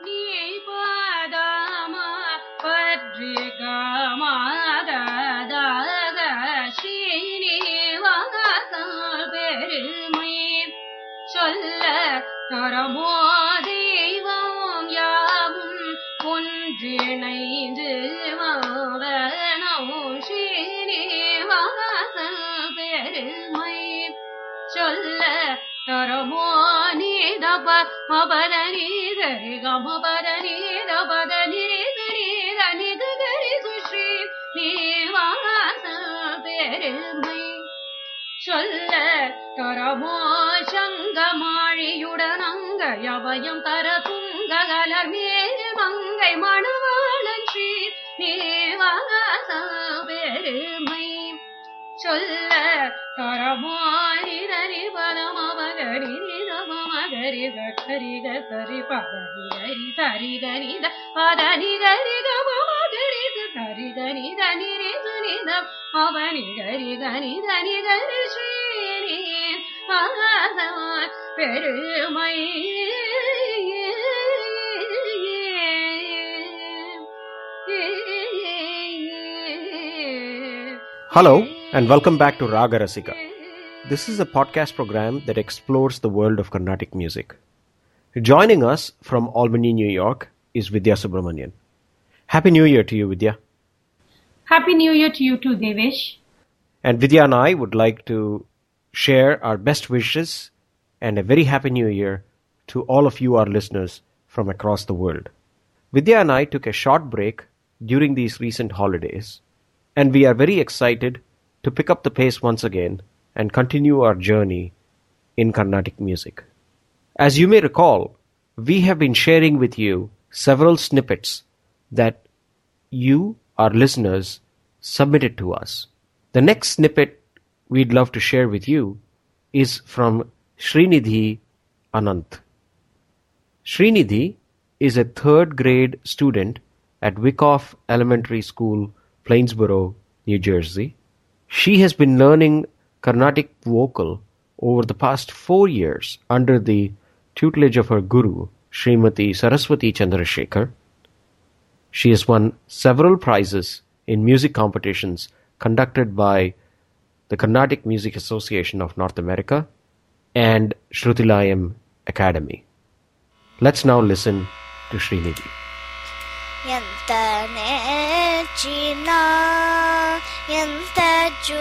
நீ பாதமா பற்றி காமாகதாக ஸ்ரீனிவாசல் பெருமை. சொல்ல தரமோ தெய்வம் யாவும் ஒன்றிணைந்து நீதப மபத நீதரி கமபத நீத பத நிரித நீத நிது சுஸ்ரீ நீவாச பெருமை சொல்ல கரமோ சங்கமாழியுடனங்க அங்க தர துங்க கலர் மேல் மங்கை மணவாளன் ஸ்ரீ நீவாச பெருமை சொல்ல கரமாரிதரி பதமகரி மகரி கரி கரி பதனி கரி சரி கரித பதனி கரி கமகரி கரி கரி தனி சுனித அவனி கரி கரி தனி கரி ஸ்ரீனி பெருமை Hello, and welcome back to Raga Rasika. This is a podcast program that explores the world of Carnatic music. Joining us from Albany, New York is Vidya Subramanian. Happy New Year to you, Vidya. Happy New Year to you too, Devesh. And Vidya and I would like to share our best wishes and a very happy New Year to all of you, our listeners from across the world. Vidya and I took a short break during these recent holidays, and we are very excited to pick up the pace once again and continue our journey in Carnatic music. As you may recall, we have been sharing with you several snippets that you, our listeners, submitted to us. The next snippet we'd love to share with you is from Srinidhi Ananth. Srinidhi is a third grade student at Wicoff Elementary School, Plainsboro, New Jersey. She has been learning Carnatic vocal over the past four years under the tutelage of her guru, Srimati Saraswati Chandrasekhar. She has won several prizes in music competitions conducted by the Carnatic Music Association of North America and Shrutilayam Academy. Let's now listen to Srinidhi. nhân ta nè chi na, nhân ta chu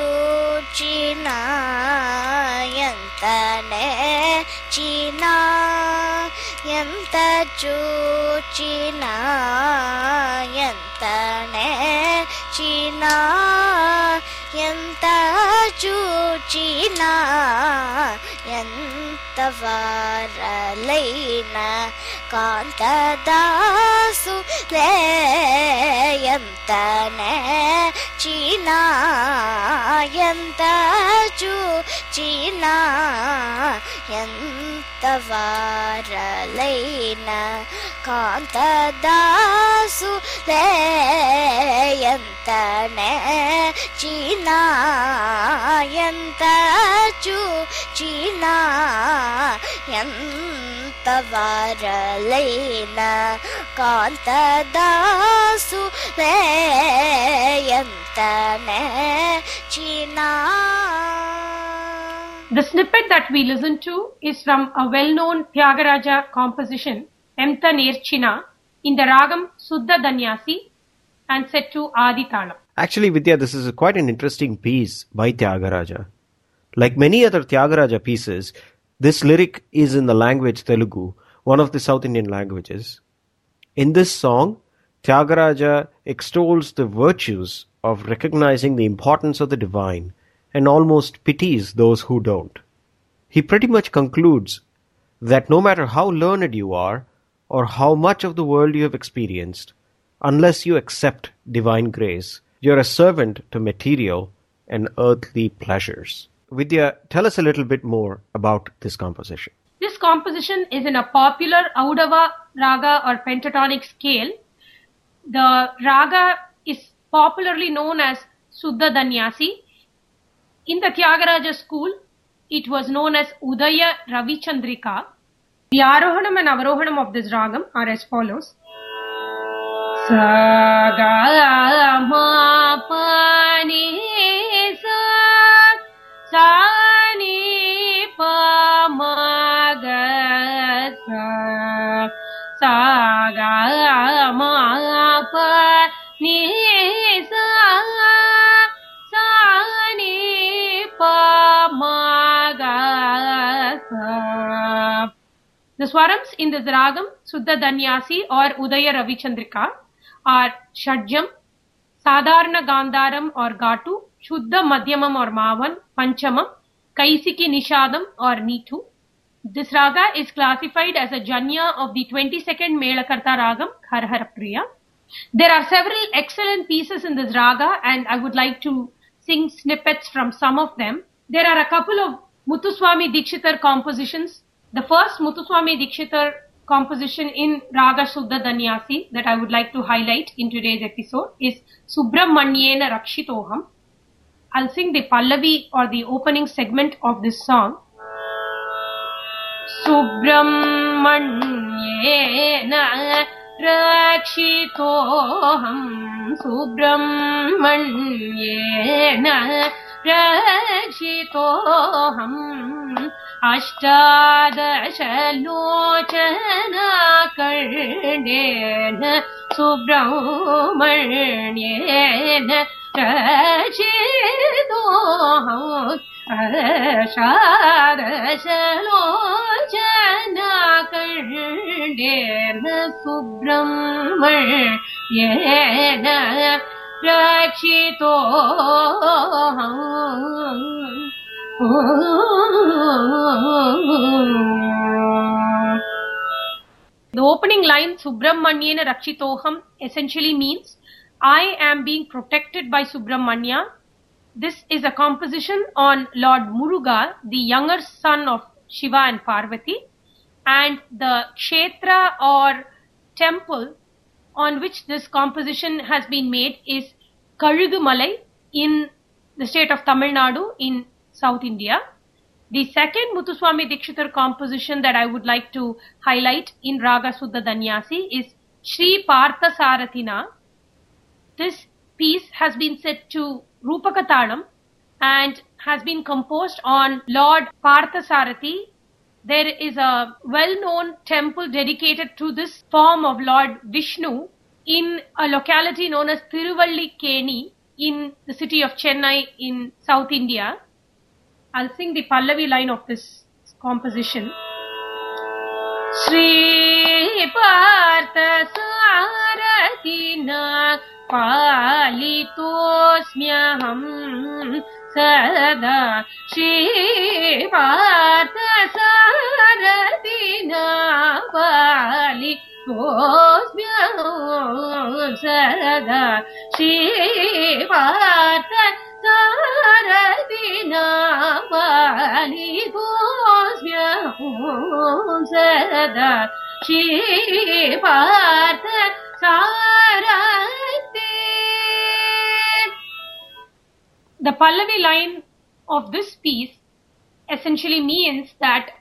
chi na, nhân ta nè chi na, nhân ta chu chi na, nhân ta nè chi na, nhân ta chu chi na, nhân ta vara lấy na కాంతదాసు లేయంతనే చీనాయంతచు చీనా ఎంత వారలైన కాంతదాసు ఎంత చీనాయంతచు చీనా ఎంత చీనా The snippet that we listened to is from a well-known Tyagaraja composition, Entha Nerchina, in the ragam Suddha Dhanyasi and set to Adi Talam. Actually, Vidya, this is quite an interesting piece by Tyagaraja. Like many other Tyagaraja pieces, this lyric is in the language Telugu, one of the South Indian languages. In this song, Tyagaraja extols the virtues of recognizing the importance of the divine and almost pities those who don't. He pretty much concludes that no matter how learned you are or how much of the world you have experienced, unless you accept divine grace, you're a servant to material and earthly pleasures. Vidya, tell us a little bit more about this composition. This composition is in a popular Audava raga or pentatonic scale. The raga is popularly known as Suddha Dhanyasi. In the Tyagaraja school, it was known as Udaya Ravichandrika. The Arohanam and Avarohanam of this ragam are as follows. Sa ga ma pa ni the swarams in this ragam, Suddha Danyasi or Udaya Ravichandrika, are Shadjam, Sadharana Gandharam or Gatu, Shuddha Madhyamam or Mavan, Panchamam, Kaisiki Nishadam or Nitu. This raga is classified as a Janya of the 22nd Melakarta Ragam, Har Har Priya. There are several excellent pieces in this raga and I would like to sing snippets from some of them. There are a couple of Muthuswami Dikshitar compositions the first Muthuswami Dikshitar composition in Raga Shuddha Dhanyasi that I would like to highlight in today's episode is Subramanyena Rakshitoham. I'll sing the Pallavi or the opening segment of this song. Subramanyena Rakshitoham Subramanyena Rakshitoham अष्टादशलोचनाकर्णेन सुब्रह्मण्येन रचितोऽहम् अष्टादशलोचनाकर्णेन सुब्रह्मण्येन रक्षितोऽहम् The opening line Subramanyena Rakshitoham essentially means I am being protected by Subramanya. This is a composition on Lord Muruga, the younger son of Shiva and Parvati, and the kshetra or temple on which this composition has been made is Kalugumalai in the state of Tamil Nadu in South India. The second Muthuswami Dikshitar composition that I would like to highlight in Raga Suddha Dhanyasi is Sri Partha Sarathina. This piece has been set to Rupakatalam and has been composed on Lord Partha Sarathi. There is a well-known temple dedicated to this form of Lord Vishnu in a locality known as Thiruvallikeni in the city of Chennai in South India. I'll sing the Pallavi line of this composition. Shri Partha Sarathina Palitosmyaham Sada Shri Partha Sarathina Palitosmyaham Sada Shri Partha Saradina Paligosmyaham Sada The Pallavi line of this piece essentially means that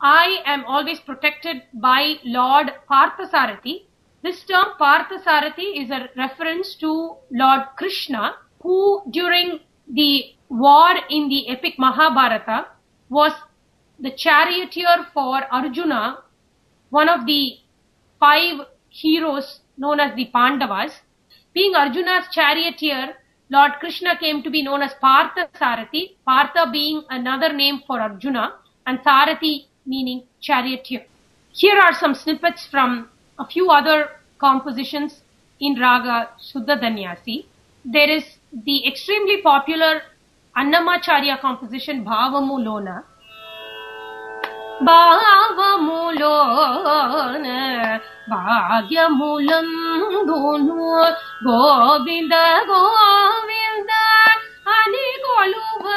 I am always protected by Lord Parthasarathi. This term Parthasarathi is a reference to Lord Krishna who during the war in the epic Mahabharata was the charioteer for Arjuna, one of the five heroes known as the Pandavas. Being Arjuna's charioteer, Lord Krishna came to be known as Partha Sarathi, Partha being another name for Arjuna, and Sarathi meaning charioteer. Here are some snippets from a few other compositions in Raga Shuddha Dhanyasi. There is the extremely popular Annamacharya composition Bhavamulona. Dunu Govinda Govinda Ani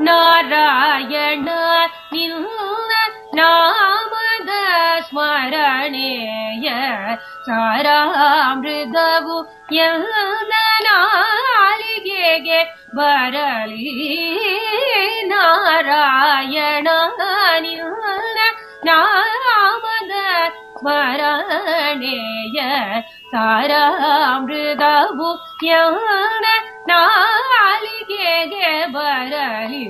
Narayana ನಿನ್ನ ನಾಮದ ಸ್ಮರಣೆಯ ಸಾರಾಮೃತವು ಎಲ್ಲ ನಾಲಿಗೆಗೆ ಬರಲಿ ನಾರಾಯಣ ನಿನ್ನ ನಾಮದ ಸ್ಮರಣೆಯ ಸಾರಾಮೃತವು ಎಲ್ಲ ನಾಲಿಗೆಗೆ ಬರಲಿ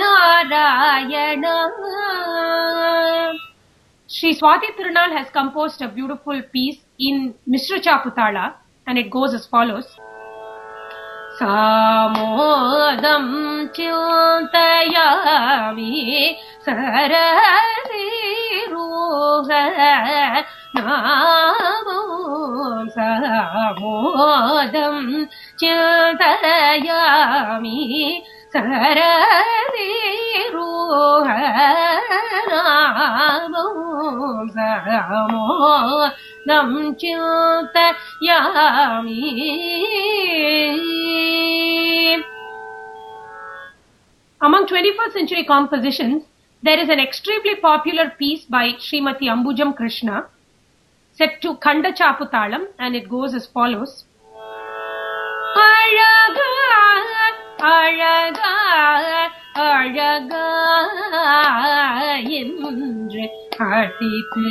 Narayana Sri Swati Tirunal has composed a beautiful piece in Mishra Chaputala and it goes as follows. सामोदं चिन्तयामि सरसिरुह नामो among 21st century compositions, there is an extremely popular piece by Srimati Ambujam Krishna set to Khanda Chaputalam and it goes as follows. அழகா அழகா அழகா என்று அழைத்து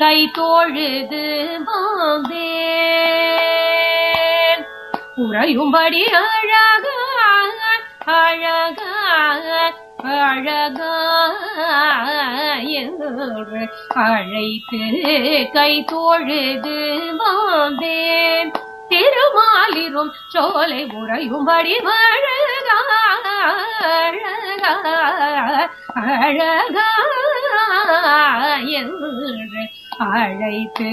கை தொழுது வந்தேன் உறையும்படி அழகா அழகா அழகா என்று அழைத்து கை தோழுது வந்தேன். திருமாலிரும் சோலை உறையும்படி அழகா என்று அழைத்து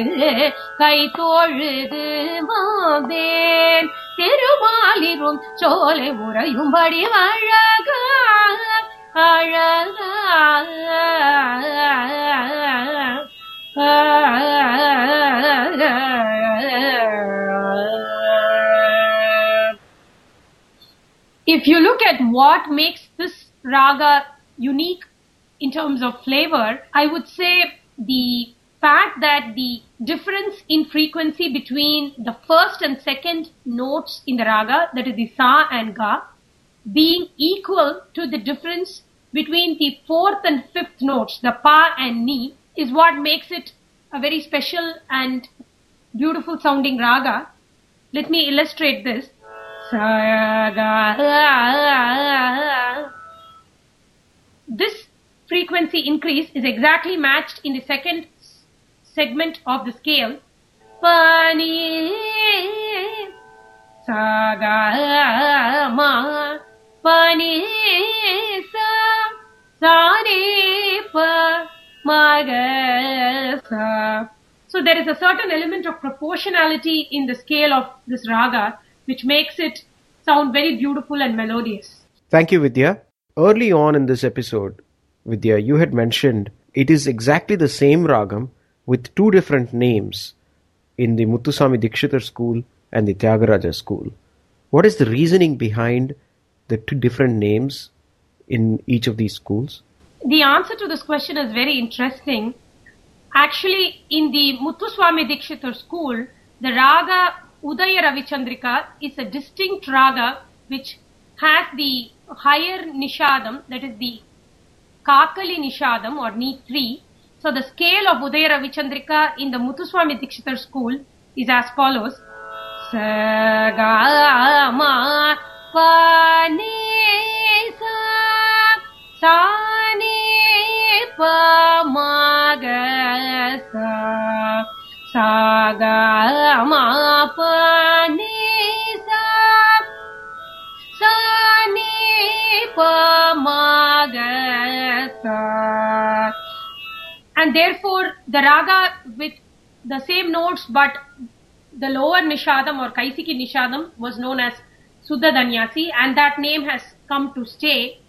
கை தோழுது மாந்தேன் திருமாலிரும் சோலை உறையும்படி அழகா If you look at what makes this raga unique in terms of flavor, I would say the fact that the difference in frequency between the first and second notes in the raga, that is the sa and ga, being equal to the difference between the fourth and fifth notes, the pa and ni, is what makes it a very special and beautiful sounding raga. Let me illustrate this. This frequency increase is exactly matched in the second segment of the scale. Pani, So there is a certain element of proportionality in the scale of this raga which makes it sound very beautiful and melodious. Thank you, Vidya. Early on in this episode, Vidya, you had mentioned it is exactly the same ragam with two different names in the Muthuswami Dikshitar school and the Tyagaraja school. What is the reasoning behind the two different names in each of these schools? The answer to this question is very interesting. Actually, in the Muthuswami Dikshitar school, the raga Udaya Ravichandrika is a distinct raga which has the higher nishadam, that is the Kakali nishadam or ni 3. So the scale of Udaya Ravichandrika in the Muthuswami Dikshitar school is as follows. Sa ga sa ni pa ma ga sa and therefore the raga with the same notes but the lower nishadam or kaisiki nishadam was known as Suddha Dhanyasi and that name has come to stay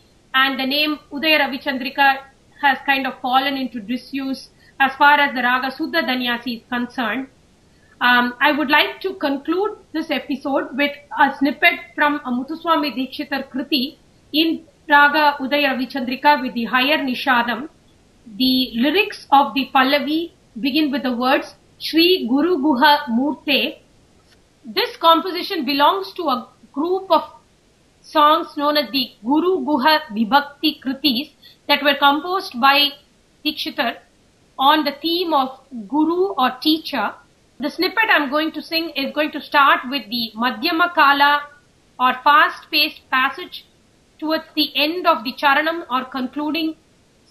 and the name Udaya Ravichandrika has kind of fallen into disuse as far as the raga Suddha Dhanyasi is concerned. Um, I would like to conclude this episode with a snippet from a Muthuswami Dikshitar Kriti in Raga Udaya Ravichandrika with the higher Nishadam. The lyrics of the Pallavi begin with the words Shri Guru Guha Murte. This composition belongs to a group of songs known as the Guru Guha Vibhakti Kritis that were composed by Dikshitar on the theme of Guru or teacher. The snippet I'm going to sing is going to start with the Madhyama Kala or fast paced passage towards the end of the Charanam or concluding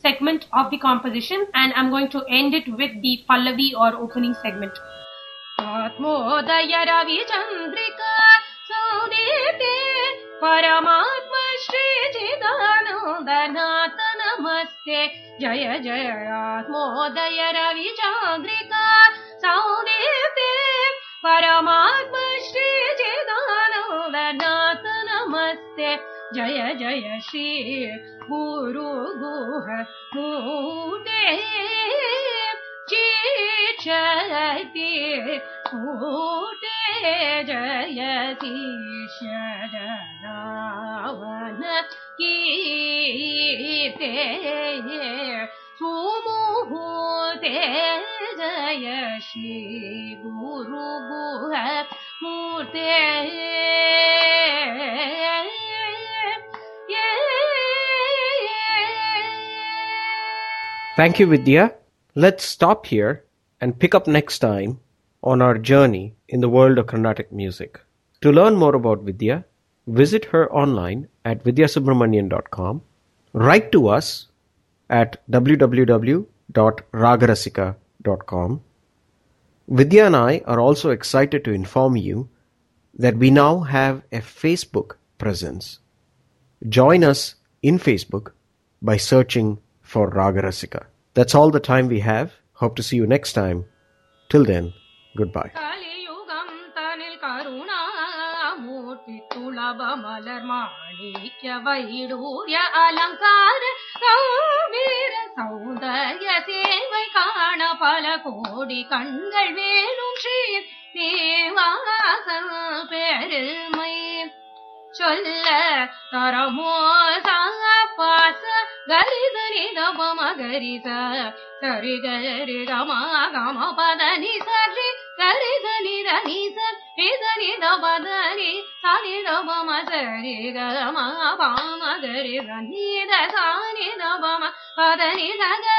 segment of the composition and I'm going to end it with the Pallavi or opening segment. आत्मोदय रविचन्द्रिका सौदीप्ते परमात्म श्रीचिदानन्दनाथ नमस्ते जय जय आत्मोदय रविचन्द्रिका सौदीप्ते परमात्म श्रीचिदानन्दनाथ नमस्ते जय जय श्री गुरु गुह मूर्ते चीचति ऊटे जयति Thank you, Vidya. Let's stop here and pick up next time on our journey in the world of Carnatic music. To learn more about Vidya, visit her online at vidyasubramanian.com. Write to us at www.ragarasika.com. Vidya and I are also excited to inform you that we now have a Facebook presence. Join us in Facebook by searching for Ragarasika. That's all the time we have. Hope to see you next time. Till then, goodbye. கோட்டி துளப மலர் மாணிக்க வைடூரிய அலங்கார கௌவீர சௌந்தர்ய சேவை காண பல கோடி கண்கள் வேணும் ஸ்ரீ தேவாசல் பெருமை சொல்ல தரமோ பாச கரிதரி தபம மகரித சரி கரி ரமா கம रे धा मा रे सा रे ध मा स रे ग मा पा मा ग रे ग नि ध सा रे ध मा पा ध नि सा ग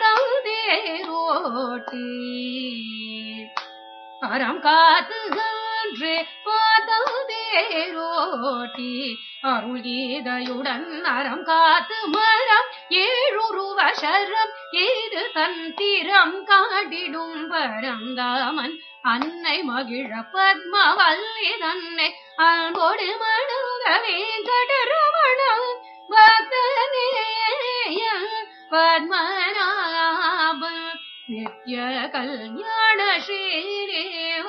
பார்த்தேரோட்டி அறம் காத்து அன்று அருள் கீதையுடன் அறம் காத்து மரம் ஏழுருவ சரம் ஏது தந்திரம் காடிடும் பரந்தாமன். அன்னை மகிழ பத்மவல்லி தன்னை அன்போடு மணங்க வேங்கடரமணம் பக்தனேய पद्मनाभ नित्य कल्याण श्रीरेवारे